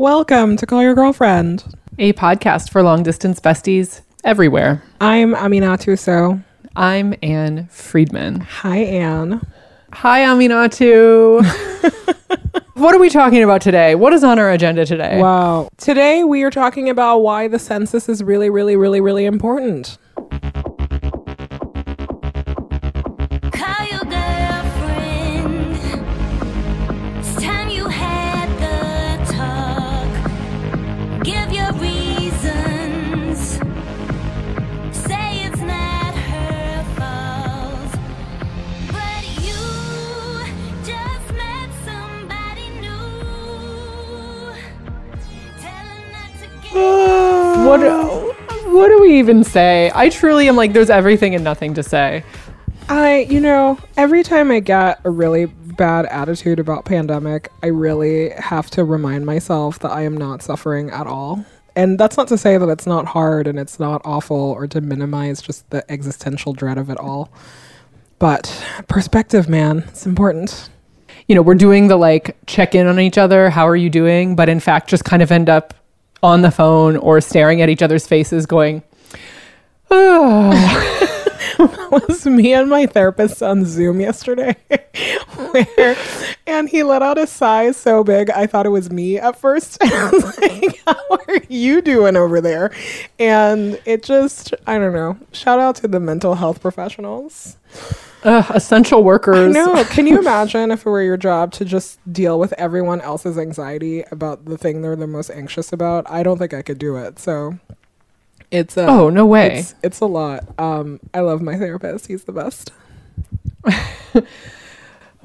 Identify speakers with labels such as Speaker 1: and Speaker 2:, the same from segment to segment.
Speaker 1: Welcome to Call Your Girlfriend.
Speaker 2: a podcast for long distance besties everywhere.
Speaker 1: I'm Aminatou Sow.
Speaker 2: I'm Ann Friedman.
Speaker 1: Hi, Ann.
Speaker 2: Hi, Aminatou. what are we talking about today? What is on our agenda today?
Speaker 1: Wow. Today we are talking about why the census is really, really, really, really important.
Speaker 2: What what do we even say? I truly am like there's everything and nothing to say.
Speaker 1: I, you know, every time I get a really bad attitude about pandemic, I really have to remind myself that I am not suffering at all. And that's not to say that it's not hard and it's not awful or to minimize just the existential dread of it all. But perspective, man, it's important.
Speaker 2: You know, we're doing the like check in on each other, how are you doing? But in fact just kind of end up on the phone or staring at each other's faces going, oh.
Speaker 1: That was me and my therapist on Zoom yesterday, where and he let out a sigh so big I thought it was me at first. I was like, "How are you doing over there?" And it just, I don't know. Shout out to the mental health professionals.
Speaker 2: Ugh, essential workers.
Speaker 1: No, can you imagine if it were your job to just deal with everyone else's anxiety about the thing they're the most anxious about? I don't think I could do it. So. It's uh,
Speaker 2: Oh, no way.
Speaker 1: It's, it's a lot. Um, I love my therapist. He's the best.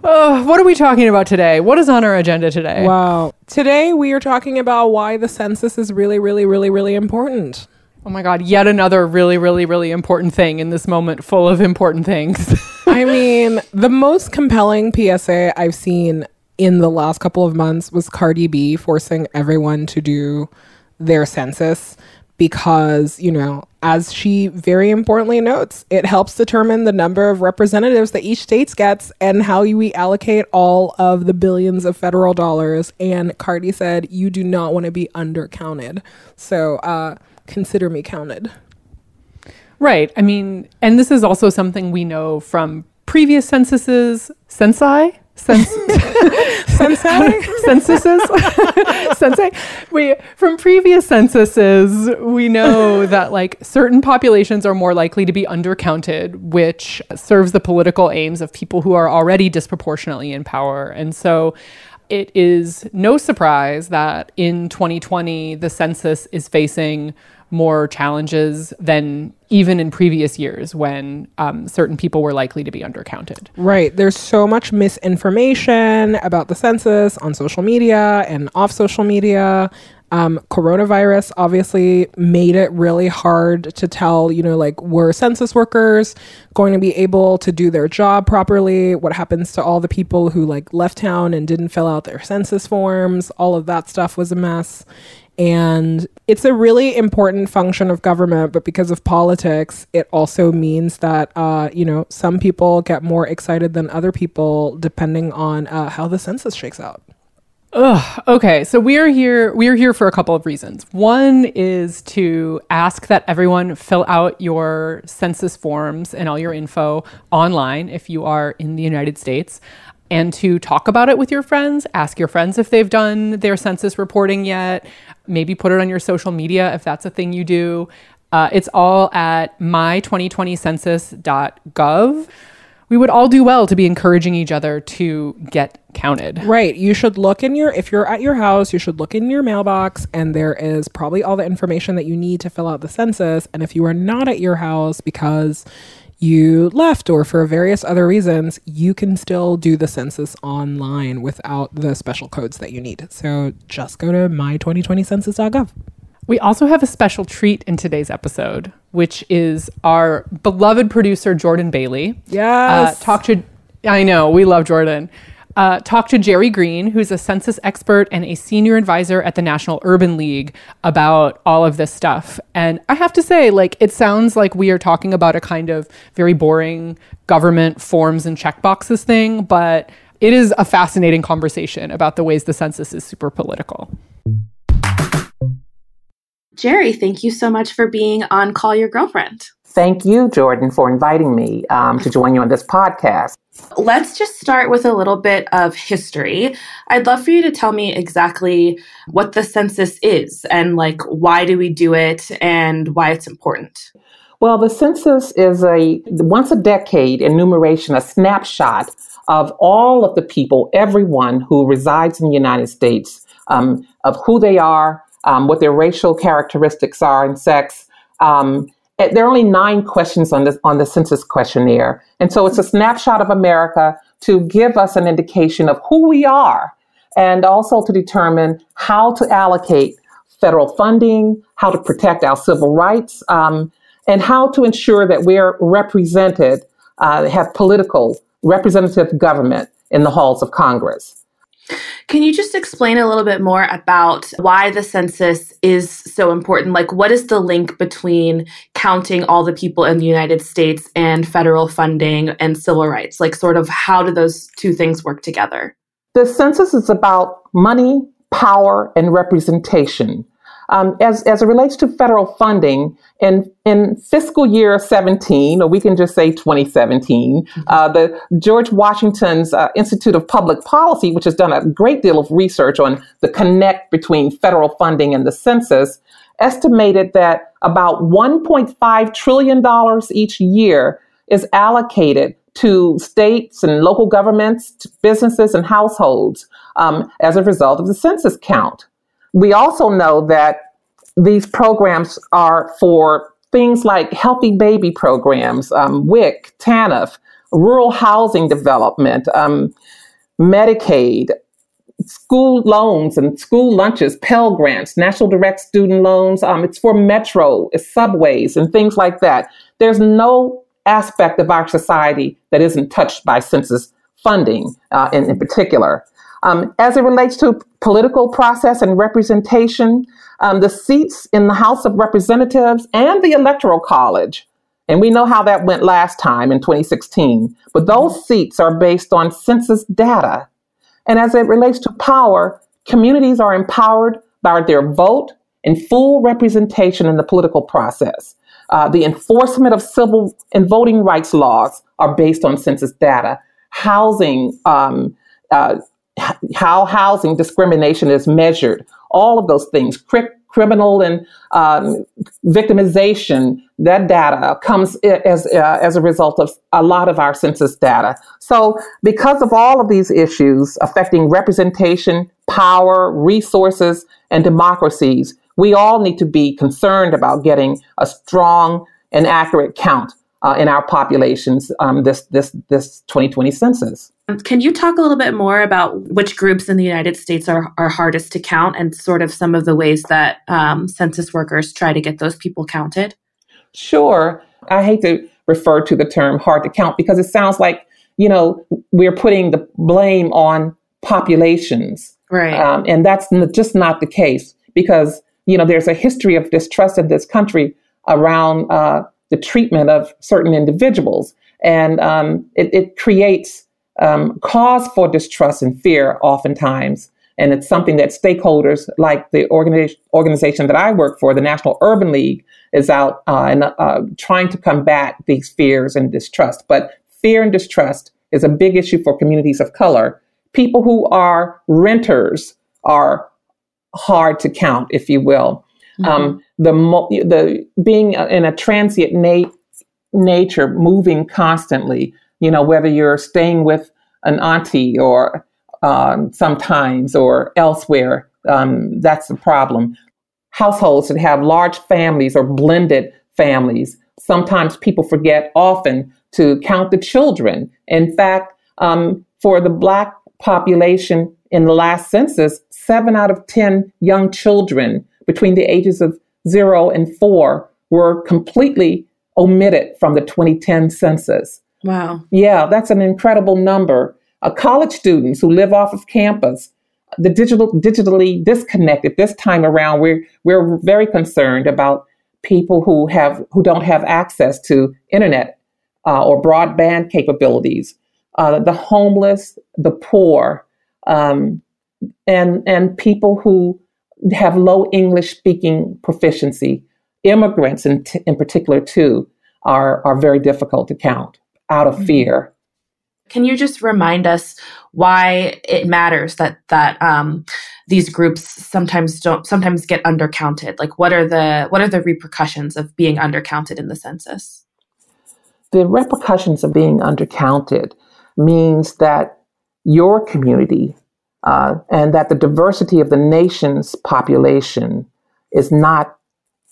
Speaker 2: Uh, what are we talking about today? What is on our agenda today?
Speaker 1: Wow. Today we are talking about why the census is really, really, really, really important.
Speaker 2: Oh my God, yet another really, really, really important thing in this moment full of important things.
Speaker 1: I mean, the most compelling PSA I've seen in the last couple of months was Cardi B forcing everyone to do their census because, you know, as she very importantly notes, it helps determine the number of representatives that each state gets and how we allocate all of the billions of federal dollars. And Cardi said, you do not want to be undercounted. So uh, consider me counted.
Speaker 2: Right. I mean, and this is also something we know from previous censuses. Censi? Cens-
Speaker 1: Sensei?
Speaker 2: censuses? Sensei? We, from previous censuses, we know that like certain populations are more likely to be undercounted, which serves the political aims of people who are already disproportionately in power. And so it is no surprise that in 2020, the census is facing more challenges than even in previous years when um, certain people were likely to be undercounted.
Speaker 1: Right. There's so much misinformation about the census on social media and off social media. Um, coronavirus obviously made it really hard to tell, you know, like, were census workers going to be able to do their job properly? What happens to all the people who, like, left town and didn't fill out their census forms? All of that stuff was a mess. And it's a really important function of government, but because of politics, it also means that, uh, you know, some people get more excited than other people depending on uh, how the census shakes out.
Speaker 2: Ugh. Okay, so we are here. We are here for a couple of reasons. One is to ask that everyone fill out your census forms and all your info online if you are in the United States, and to talk about it with your friends. Ask your friends if they've done their census reporting yet. Maybe put it on your social media if that's a thing you do. Uh, it's all at my2020census.gov. We would all do well to be encouraging each other to get counted.
Speaker 1: Right. You should look in your, if you're at your house, you should look in your mailbox and there is probably all the information that you need to fill out the census. And if you are not at your house because you left or for various other reasons, you can still do the census online without the special codes that you need. So just go to my2020census.gov.
Speaker 2: We also have a special treat in today's episode, which is our beloved producer, Jordan Bailey.
Speaker 1: Yes.
Speaker 2: Uh, talk to, I know, we love Jordan. Uh, talk to Jeri Green, who's a census expert and a senior advisor at the National Urban League, about all of this stuff. And I have to say, like, it sounds like we are talking about a kind of very boring government forms and checkboxes thing, but it is a fascinating conversation about the ways the census is super political.
Speaker 3: Jeri, thank you so much for being on Call Your Girlfriend.
Speaker 4: Thank you, Jordan, for inviting me um, to join you on this podcast.
Speaker 3: Let's just start with a little bit of history. I'd love for you to tell me exactly what the census is and like why do we do it and why it's important.
Speaker 4: Well, the census is a once a decade enumeration, a snapshot of all of the people, everyone who resides in the United States, um, of who they are, um, what their racial characteristics are and sex. Um, there are only nine questions on this on the census questionnaire, and so it's a snapshot of America to give us an indication of who we are, and also to determine how to allocate federal funding, how to protect our civil rights, um, and how to ensure that we're represented, uh, have political representative government in the halls of Congress.
Speaker 3: Can you just explain a little bit more about why the census is so important? Like, what is the link between counting all the people in the United States and federal funding and civil rights? Like, sort of, how do those two things work together?
Speaker 4: The census is about money, power, and representation. Um, as, as it relates to federal funding, in, in fiscal year 17, or we can just say 2017, mm-hmm. uh, the George Washington's uh, Institute of Public Policy, which has done a great deal of research on the connect between federal funding and the census, estimated that about $1.5 trillion each year is allocated to states and local governments, businesses, and households um, as a result of the census count. We also know that these programs are for things like healthy baby programs, um, WIC, TANF, rural housing development, um, Medicaid, school loans and school lunches, Pell Grants, National Direct Student Loans. Um, it's for Metro, it's subways, and things like that. There's no aspect of our society that isn't touched by census funding uh, in, in particular. Um, as it relates to political process and representation, um, the seats in the House of Representatives and the Electoral College, and we know how that went last time in 2016, but those seats are based on census data. And as it relates to power, communities are empowered by their vote and full representation in the political process. Uh, the enforcement of civil and voting rights laws are based on census data. Housing, um, uh, how housing discrimination is measured, all of those things, cri- criminal and um, victimization, that data comes as, uh, as a result of a lot of our census data. So, because of all of these issues affecting representation, power, resources, and democracies, we all need to be concerned about getting a strong and accurate count uh, in our populations um, this this this 2020 census.
Speaker 3: Can you talk a little bit more about which groups in the United States are, are hardest to count and sort of some of the ways that um, census workers try to get those people counted?
Speaker 4: Sure. I hate to refer to the term hard to count because it sounds like, you know, we're putting the blame on populations.
Speaker 3: Right.
Speaker 4: Um, and that's just not the case because, you know, there's a history of distrust in this country around uh, the treatment of certain individuals. And um, it, it, creates um, cause for distrust and fear oftentimes. And it's something that stakeholders like the organi- organization that I work for, the National Urban League, is out uh, and uh, trying to combat these fears and distrust. But fear and distrust is a big issue for communities of color. People who are renters are hard to count, if you will. Mm-hmm. Um, the the being in a transient na- nature, moving constantly. You know, whether you're staying with an auntie or um, sometimes or elsewhere, um, that's the problem. Households that have large families or blended families. Sometimes people forget often to count the children. In fact, um, for the Black population in the last census, seven out of 10 young children between the ages of zero and four were completely omitted from the 2010 census.
Speaker 3: Wow.
Speaker 4: Yeah, that's an incredible number. Uh, college students who live off of campus, the digital digitally disconnected. This time around, we're we're very concerned about people who have who don't have access to internet uh, or broadband capabilities. Uh, the homeless, the poor, um, and and people who have low English speaking proficiency. Immigrants, in, t- in particular, too, are, are very difficult to count out of fear.
Speaker 3: Can you just remind us why it matters that that um, these groups sometimes don't sometimes get undercounted? Like, what are the what are the repercussions of being undercounted in the census?
Speaker 4: The repercussions of being undercounted means that your community uh, and that the diversity of the nation's population is not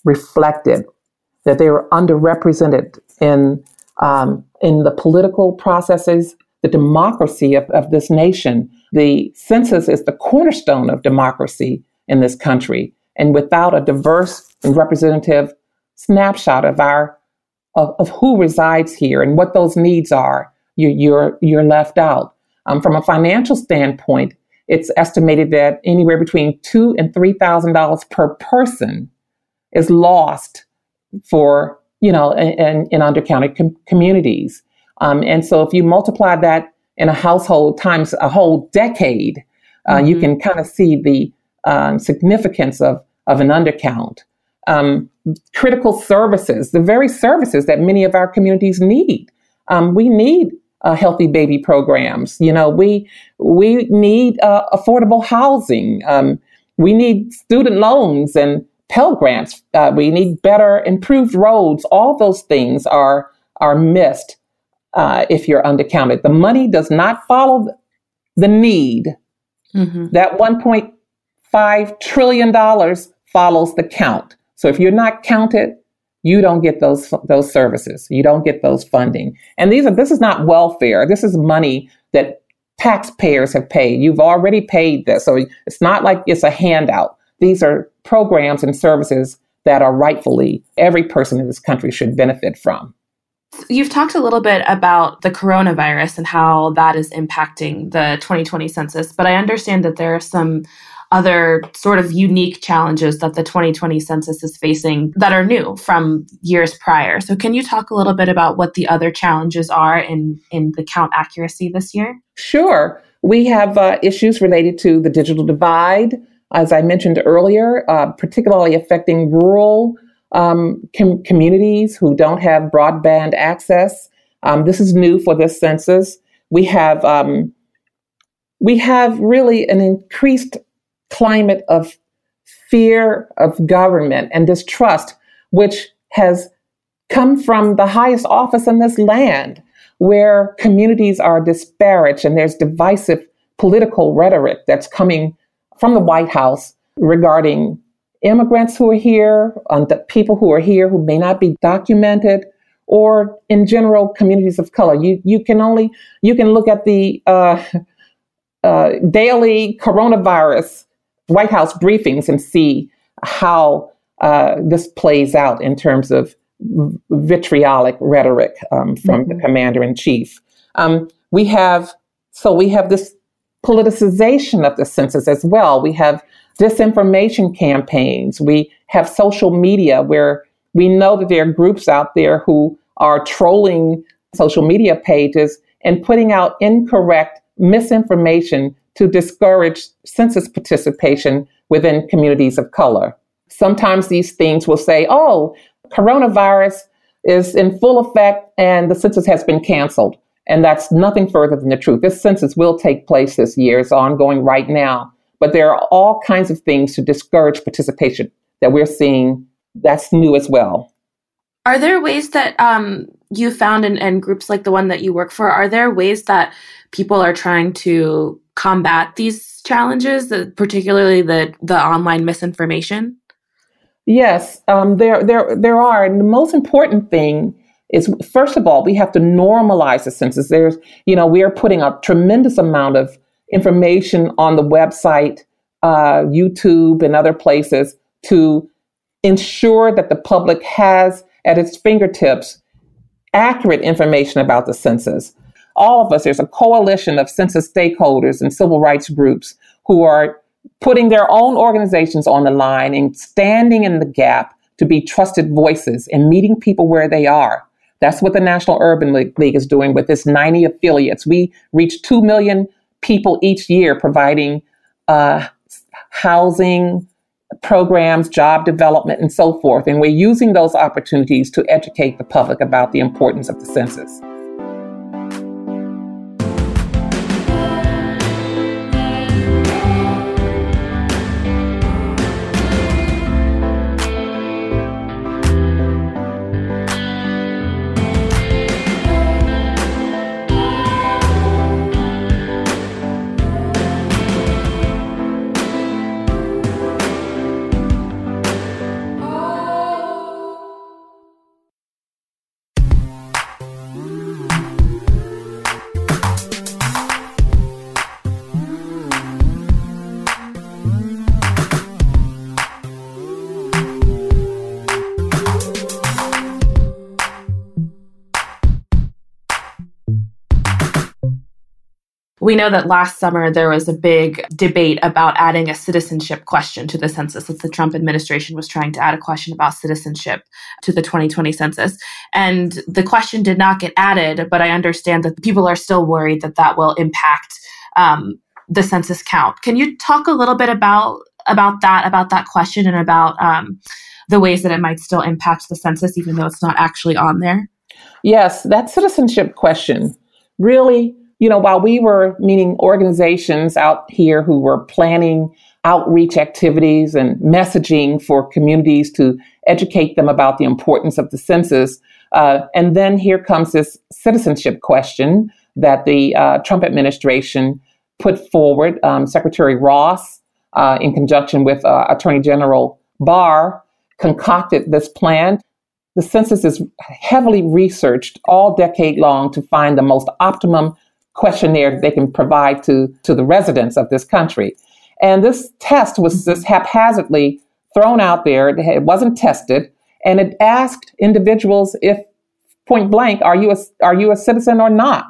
Speaker 4: reflected, that they are underrepresented in um, in the political processes, the democracy of, of this nation. The census is the cornerstone of democracy in this country, and without a diverse and representative snapshot of our of, of who resides here and what those needs are, you, you're you're left out. Um, from a financial standpoint, it's estimated that anywhere between two and three thousand dollars per person is lost for you know in, in undercounted com- communities. Um, and so if you multiply that in a household times a whole decade, uh, mm-hmm. you can kind of see the um, significance of of an undercount. Um, critical services, the very services that many of our communities need. Um, we need uh, healthy baby programs. You know, we we need uh, affordable housing. Um, we need student loans and Pell grants. Uh, we need better, improved roads. All those things are are missed uh, if you're undercounted. The money does not follow the need. Mm-hmm. That 1.5 trillion dollars follows the count. So if you're not counted, you don't get those those services. You don't get those funding. And these are this is not welfare. This is money that taxpayers have paid. You've already paid this. So it's not like it's a handout. These are programs and services that are rightfully every person in this country should benefit from.
Speaker 3: You've talked a little bit about the coronavirus and how that is impacting the 2020 census, but I understand that there are some other sort of unique challenges that the 2020 census is facing that are new from years prior. So, can you talk a little bit about what the other challenges are in, in the count accuracy this year?
Speaker 4: Sure. We have uh, issues related to the digital divide, as I mentioned earlier, uh, particularly affecting rural um, com- communities who don't have broadband access. Um, this is new for this census. We have um, we have really an increased climate of fear of government and distrust, which has come from the highest office in this land, where communities are disparaged and there's divisive political rhetoric that's coming from the White House regarding immigrants who are here, um, the people who are here who may not be documented, or in general communities of color. You you can only you can look at the uh, uh, daily coronavirus White House briefings and see how uh, this plays out in terms of vitriolic rhetoric um, from mm-hmm. the commander in chief. Um, we have so we have this politicization of the census as well. We have disinformation campaigns. We have social media where we know that there are groups out there who are trolling social media pages and putting out incorrect misinformation to discourage census participation within communities of color. Sometimes these things will say, oh, coronavirus is in full effect and the census has been canceled. And that's nothing further than the truth. This census will take place this year. It's ongoing right now. But there are all kinds of things to discourage participation that we're seeing that's new as well.
Speaker 3: Are there ways that um, you found in, groups like the one that you work for, are there ways that people are trying to combat these challenges, particularly the the online misinformation?
Speaker 4: Yes, um, there there there are, and the most important thing is first of all we have to normalize the census. There's you know we are putting a tremendous amount of information on the website, uh, YouTube, and other places to ensure that the public has at its fingertips accurate information about the census all of us, there's a coalition of census stakeholders and civil rights groups who are putting their own organizations on the line and standing in the gap to be trusted voices and meeting people where they are. That's what the National Urban League is doing with its 90 affiliates. We reach 2 million people each year providing uh, housing, programs, job development, and so forth. And we're using those opportunities to educate the public about the importance of the census.
Speaker 3: We know that last summer there was a big debate about adding a citizenship question to the census. That the Trump administration was trying to add a question about citizenship to the 2020 census. And the question did not get added, but I understand that people are still worried that that will impact um, the census count. Can you talk a little bit about about that, about that question, and about um, the ways that it might still impact the census, even though it's not actually on there?
Speaker 4: Yes, that citizenship question really you know, while we were meeting organizations out here who were planning outreach activities and messaging for communities to educate them about the importance of the census, uh, and then here comes this citizenship question that the uh, Trump administration put forward. Um, Secretary Ross, uh, in conjunction with uh, Attorney General Barr, concocted this plan. The census is heavily researched all decade long to find the most optimum questionnaire that they can provide to, to the residents of this country. And this test was just haphazardly thrown out there. It wasn't tested. And it asked individuals if point blank, are you a, are you a citizen or not?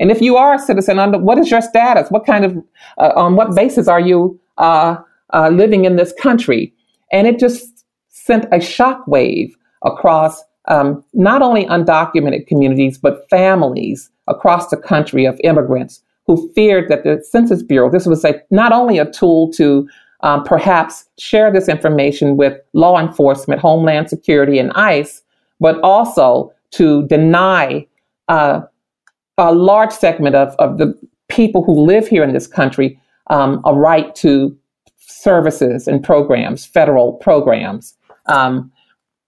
Speaker 4: And if you are a citizen, under what is your status? What kind of, uh, on what basis are you uh, uh, living in this country? And it just sent a shockwave across um, not only undocumented communities, but families across the country of immigrants who feared that the Census Bureau, this was a, not only a tool to um, perhaps share this information with law enforcement, Homeland Security, and ICE, but also to deny uh, a large segment of, of the people who live here in this country um, a right to services and programs, federal programs. Um,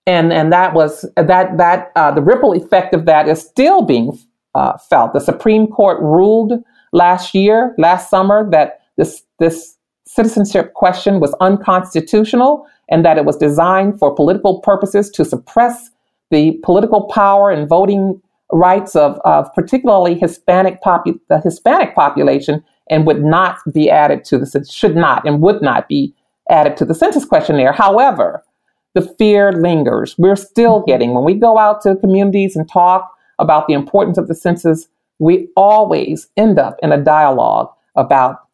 Speaker 4: and and that was that that uh, the ripple effect of that is still being uh, felt. The Supreme Court ruled last year, last summer, that this this citizenship question was unconstitutional and that it was designed for political purposes to suppress the political power and voting rights of, of particularly Hispanic popu- the Hispanic population and would not be added to the should not and would not be added to the census questionnaire. However, the fear lingers. We're still mm-hmm. getting, when we go out to communities and talk about the importance of the census, we always end up in a dialogue about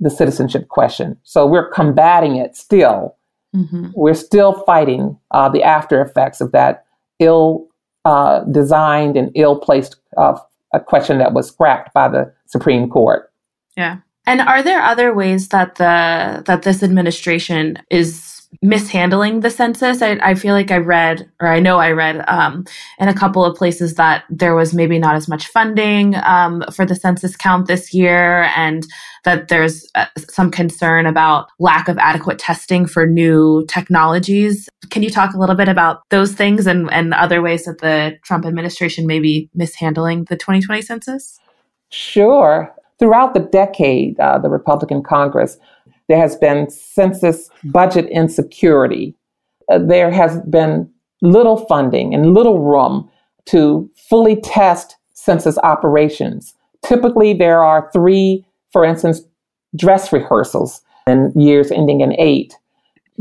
Speaker 4: the citizenship question. So we're combating it still. Mm-hmm. We're still fighting uh, the after effects of that ill uh, designed and ill placed uh, question that was scrapped by the Supreme Court.
Speaker 3: Yeah. And are there other ways that the that this administration is mishandling the census. I, I, feel like I read, or I know I read um, in a couple of places that there was maybe not as much funding um, for the census count this year, and that there's uh, some concern about lack of adequate testing for new technologies. Can you talk a little bit about those things and, and other ways that the Trump administration may be mishandling the 2020 census?
Speaker 4: Sure. Throughout the decade, uh, the Republican Congress there has been census budget insecurity. Uh, there has been little funding and little room to fully test census operations. Typically, there are three, for instance, dress rehearsals in years ending in eight.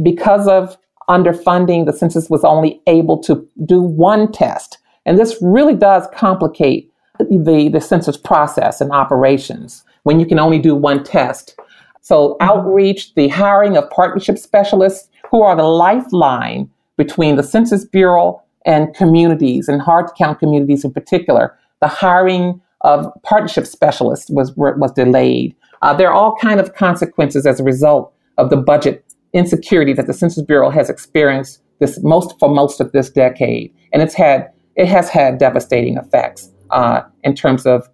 Speaker 4: Because of underfunding, the census was only able to do one test. And this really does complicate the, the census process and operations when you can only do one test. So, outreach, the hiring of partnership specialists who are the lifeline between the Census Bureau and communities and hard to count communities in particular. The hiring of partnership specialists was was delayed. Uh, there are all kind of consequences as a result of the budget insecurity that the Census Bureau has experienced this most for most of this decade, and it's had it has had devastating effects uh, in terms of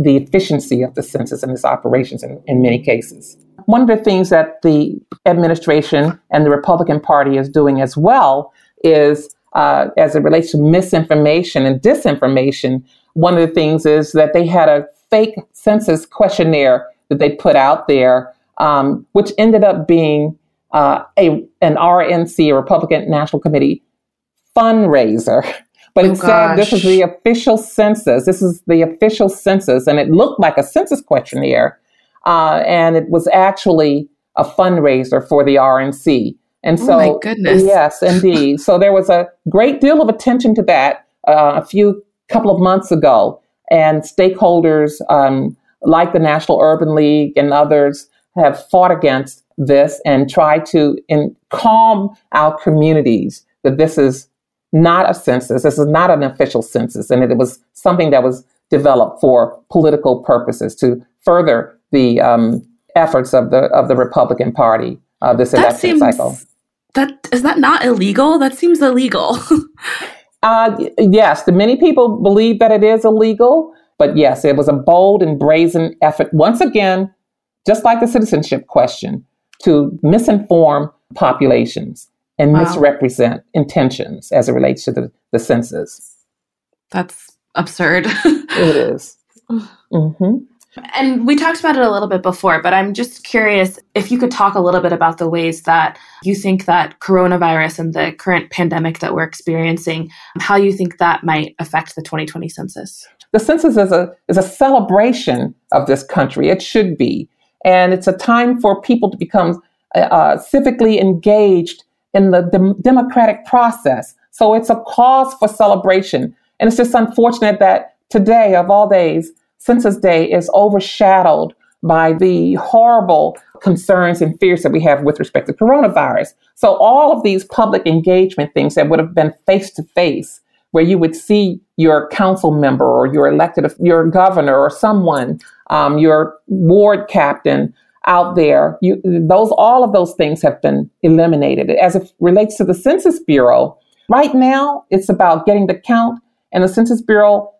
Speaker 4: the efficiency of the census and its operations in, in many cases. One of the things that the administration and the Republican Party is doing as well is, uh, as it relates to misinformation and disinformation, one of the things is that they had a fake census questionnaire that they put out there, um, which ended up being uh, a an RNC, a Republican National Committee fundraiser. But
Speaker 3: Oh,
Speaker 4: it said this is the official census. This is the official census, and it looked like a census questionnaire, uh, and it was actually a fundraiser for the RNC. And
Speaker 3: Oh
Speaker 4: so,
Speaker 3: my goodness.
Speaker 4: yes, indeed. so there was a great deal of attention to that uh, a few couple of months ago, and stakeholders um, like the National Urban League and others have fought against this and tried to in, calm our communities that this is not a census. This is not an official census, and it was something that was developed for political purposes to further the um, efforts of the of the Republican Party uh, this
Speaker 3: That
Speaker 4: election
Speaker 3: seems
Speaker 4: cycle.
Speaker 3: that is that not illegal? That seems illegal.
Speaker 4: Uh, yes, many people believe that it is illegal, but yes, it was a bold and brazen effort once again, just like the citizenship question, to misinform populations and
Speaker 3: Wow.
Speaker 4: misrepresent intentions as it relates to the, the census.
Speaker 3: That's absurd.
Speaker 4: It is. hmm
Speaker 3: And we talked about it a little bit before, but I'm just curious if you could talk a little bit about the ways that you think that coronavirus and the current pandemic that we're experiencing, how you think that might affect the 2020 census.
Speaker 4: The census is a is a celebration of this country. It should be, and it's a time for people to become uh, civically engaged in the dem- democratic process. So it's a cause for celebration, and it's just unfortunate that today, of all days, Census Day is overshadowed by the horrible concerns and fears that we have with respect to coronavirus. So all of these public engagement things that would have been face to face where you would see your council member or your elected, your governor or someone, um, your ward captain out there. You, those, all of those things have been eliminated. As it relates to the Census Bureau, right now it's about getting the count, and the Census Bureau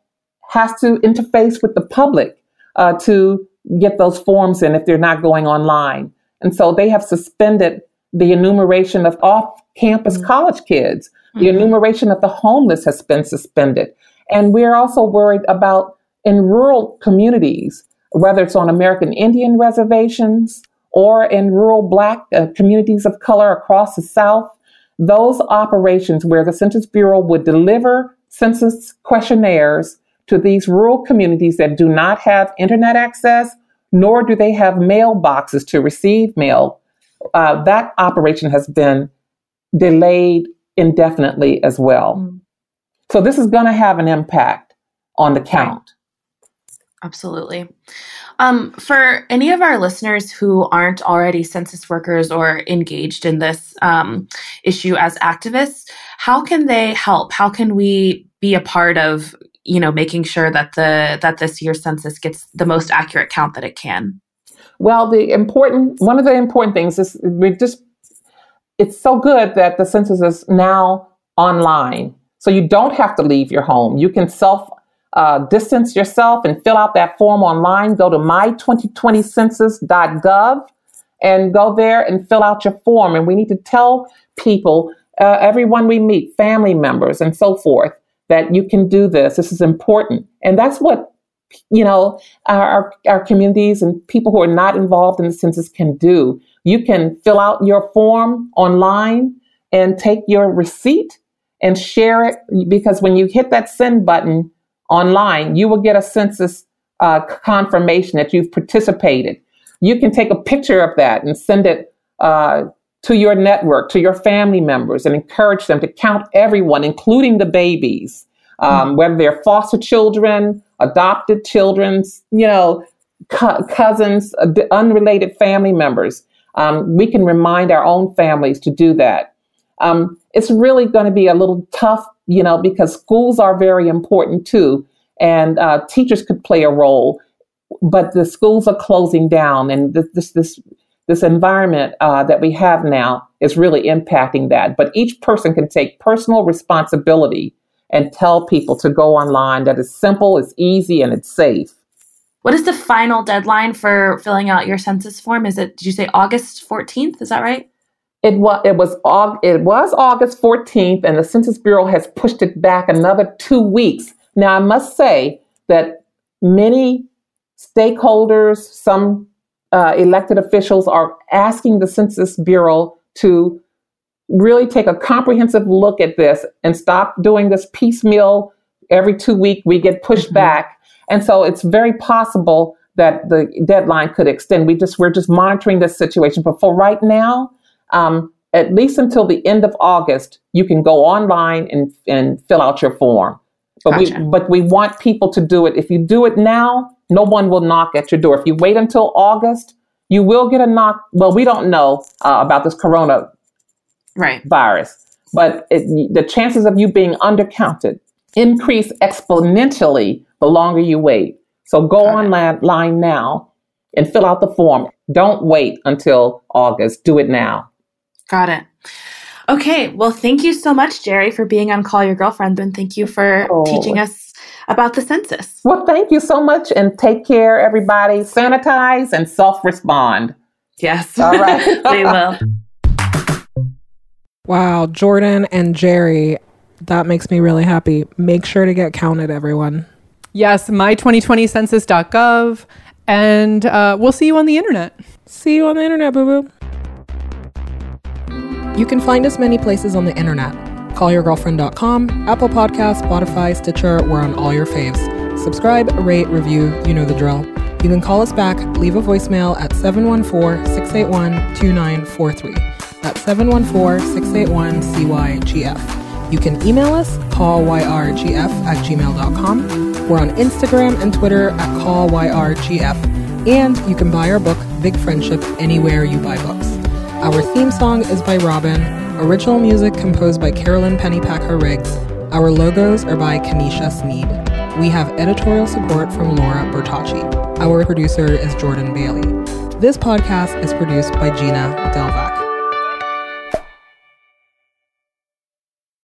Speaker 4: has to interface with the public uh, to get those forms in if they're not going online. And so they have suspended the enumeration of off-campus college kids. The enumeration of the homeless has been suspended. And we're also worried about in rural communities, whether it's on American Indian reservations or in rural Black uh, communities of color across the South, those operations where the Census Bureau would deliver census questionnaires to these rural communities that do not have internet access, nor do they have mailboxes to receive mail, uh, that operation has been delayed indefinitely as well.
Speaker 3: Mm.
Speaker 4: So this is going to have an impact on the count.
Speaker 3: Absolutely. Um, for any of our listeners who aren't already census workers or engaged in this um, issue as activists, how can they help? How can we be a part of, you know, making sure that the that this year's census gets the most accurate count that it can?
Speaker 4: Well, the important one of the important things is we just it's so good that the census is now online. So you don't have to leave your home. You can self uh, distance yourself and fill out that form online. Go to my2020census.gov and go there and fill out your form. And we need to tell people, uh, everyone we meet, family members, and so forth, that you can do this. This is important. And that's what, you know, our, our communities and people who are not involved in the census can do. You can fill out your form online and take your receipt and share it because when you hit that send button online, you will get a census uh, confirmation that you've participated. You can take a picture of that and send it uh, to your network, to your family members, and encourage them to count everyone, including the babies, um, whether they're foster children, adopted children, you know, co- cousins, uh, unrelated family members. Um, we can remind our own families to do that. Um, it's really going to be a little tough, you know, because schools are very important too, and uh, teachers could play a role, but the schools are closing down, and this this this, this environment uh, that we have now is really impacting that. But each person can take personal responsibility and tell people to go online that it's simple, it's easy, and it's safe.
Speaker 3: What is the final deadline for filling out your census form? Is it, did you say August 14th? Is that right?
Speaker 4: It was it was it was August 14th, and the Census Bureau has pushed it back another two weeks. Now, I must say that many stakeholders, some uh, elected officials, are asking the Census Bureau to really take a comprehensive look at this and stop doing this piecemeal. Every two week, we get pushed
Speaker 3: Mhm.
Speaker 4: back, and so it's very possible that the deadline could extend. We just we're just monitoring this situation, but for right now um, at least until the end of August, you can go online and, and fill out your form. But
Speaker 3: Gotcha.
Speaker 4: we but we want people to do it. If you do it now, no one will knock at your door. If you wait until August, you will get a knock. Well, we don't know uh, about this coronavirus,
Speaker 3: Right.
Speaker 4: virus, but it, the chances of you being undercounted increase exponentially the longer you wait. So go
Speaker 3: Got it.
Speaker 4: online now and fill out the form. Don't wait until August. Do it now.
Speaker 3: Got it. Okay. Well, thank you so much, Jeri, for being on Call Your Girlfriend. And thank you for
Speaker 4: Oh.
Speaker 3: teaching us about the census.
Speaker 4: Well, thank you so much and take care, everybody. Sanitize and self respond.
Speaker 3: Yes.
Speaker 4: All right.
Speaker 3: we will.
Speaker 1: Wow, Jordan and Jeri, that makes me really happy. Make sure to get counted, everyone.
Speaker 2: Yes, my2020census.gov. And uh, we'll see you on the internet.
Speaker 1: See you on the internet, boo boo. You can find us many places on the internet. Callyourgirlfriend.com, Apple Podcasts, Spotify, Stitcher, we're on all your faves. Subscribe, rate, review, you know the drill. You can call us back, leave a voicemail at 714 681 2943. That's 714 681 CYGF. You can email us, callyrgf at gmail.com. We're on Instagram and Twitter at callyrgf. And you can buy our book, Big Friendship, anywhere you buy books. Our theme song is by Robyn. Original music composed by Carolyn Pennypacker Riggs. Our logos are by Kanisha Sneed. We have editorial support from Laura Bertacci. Our producer is Jordan Bailey. This podcast is produced by Gina Delvac.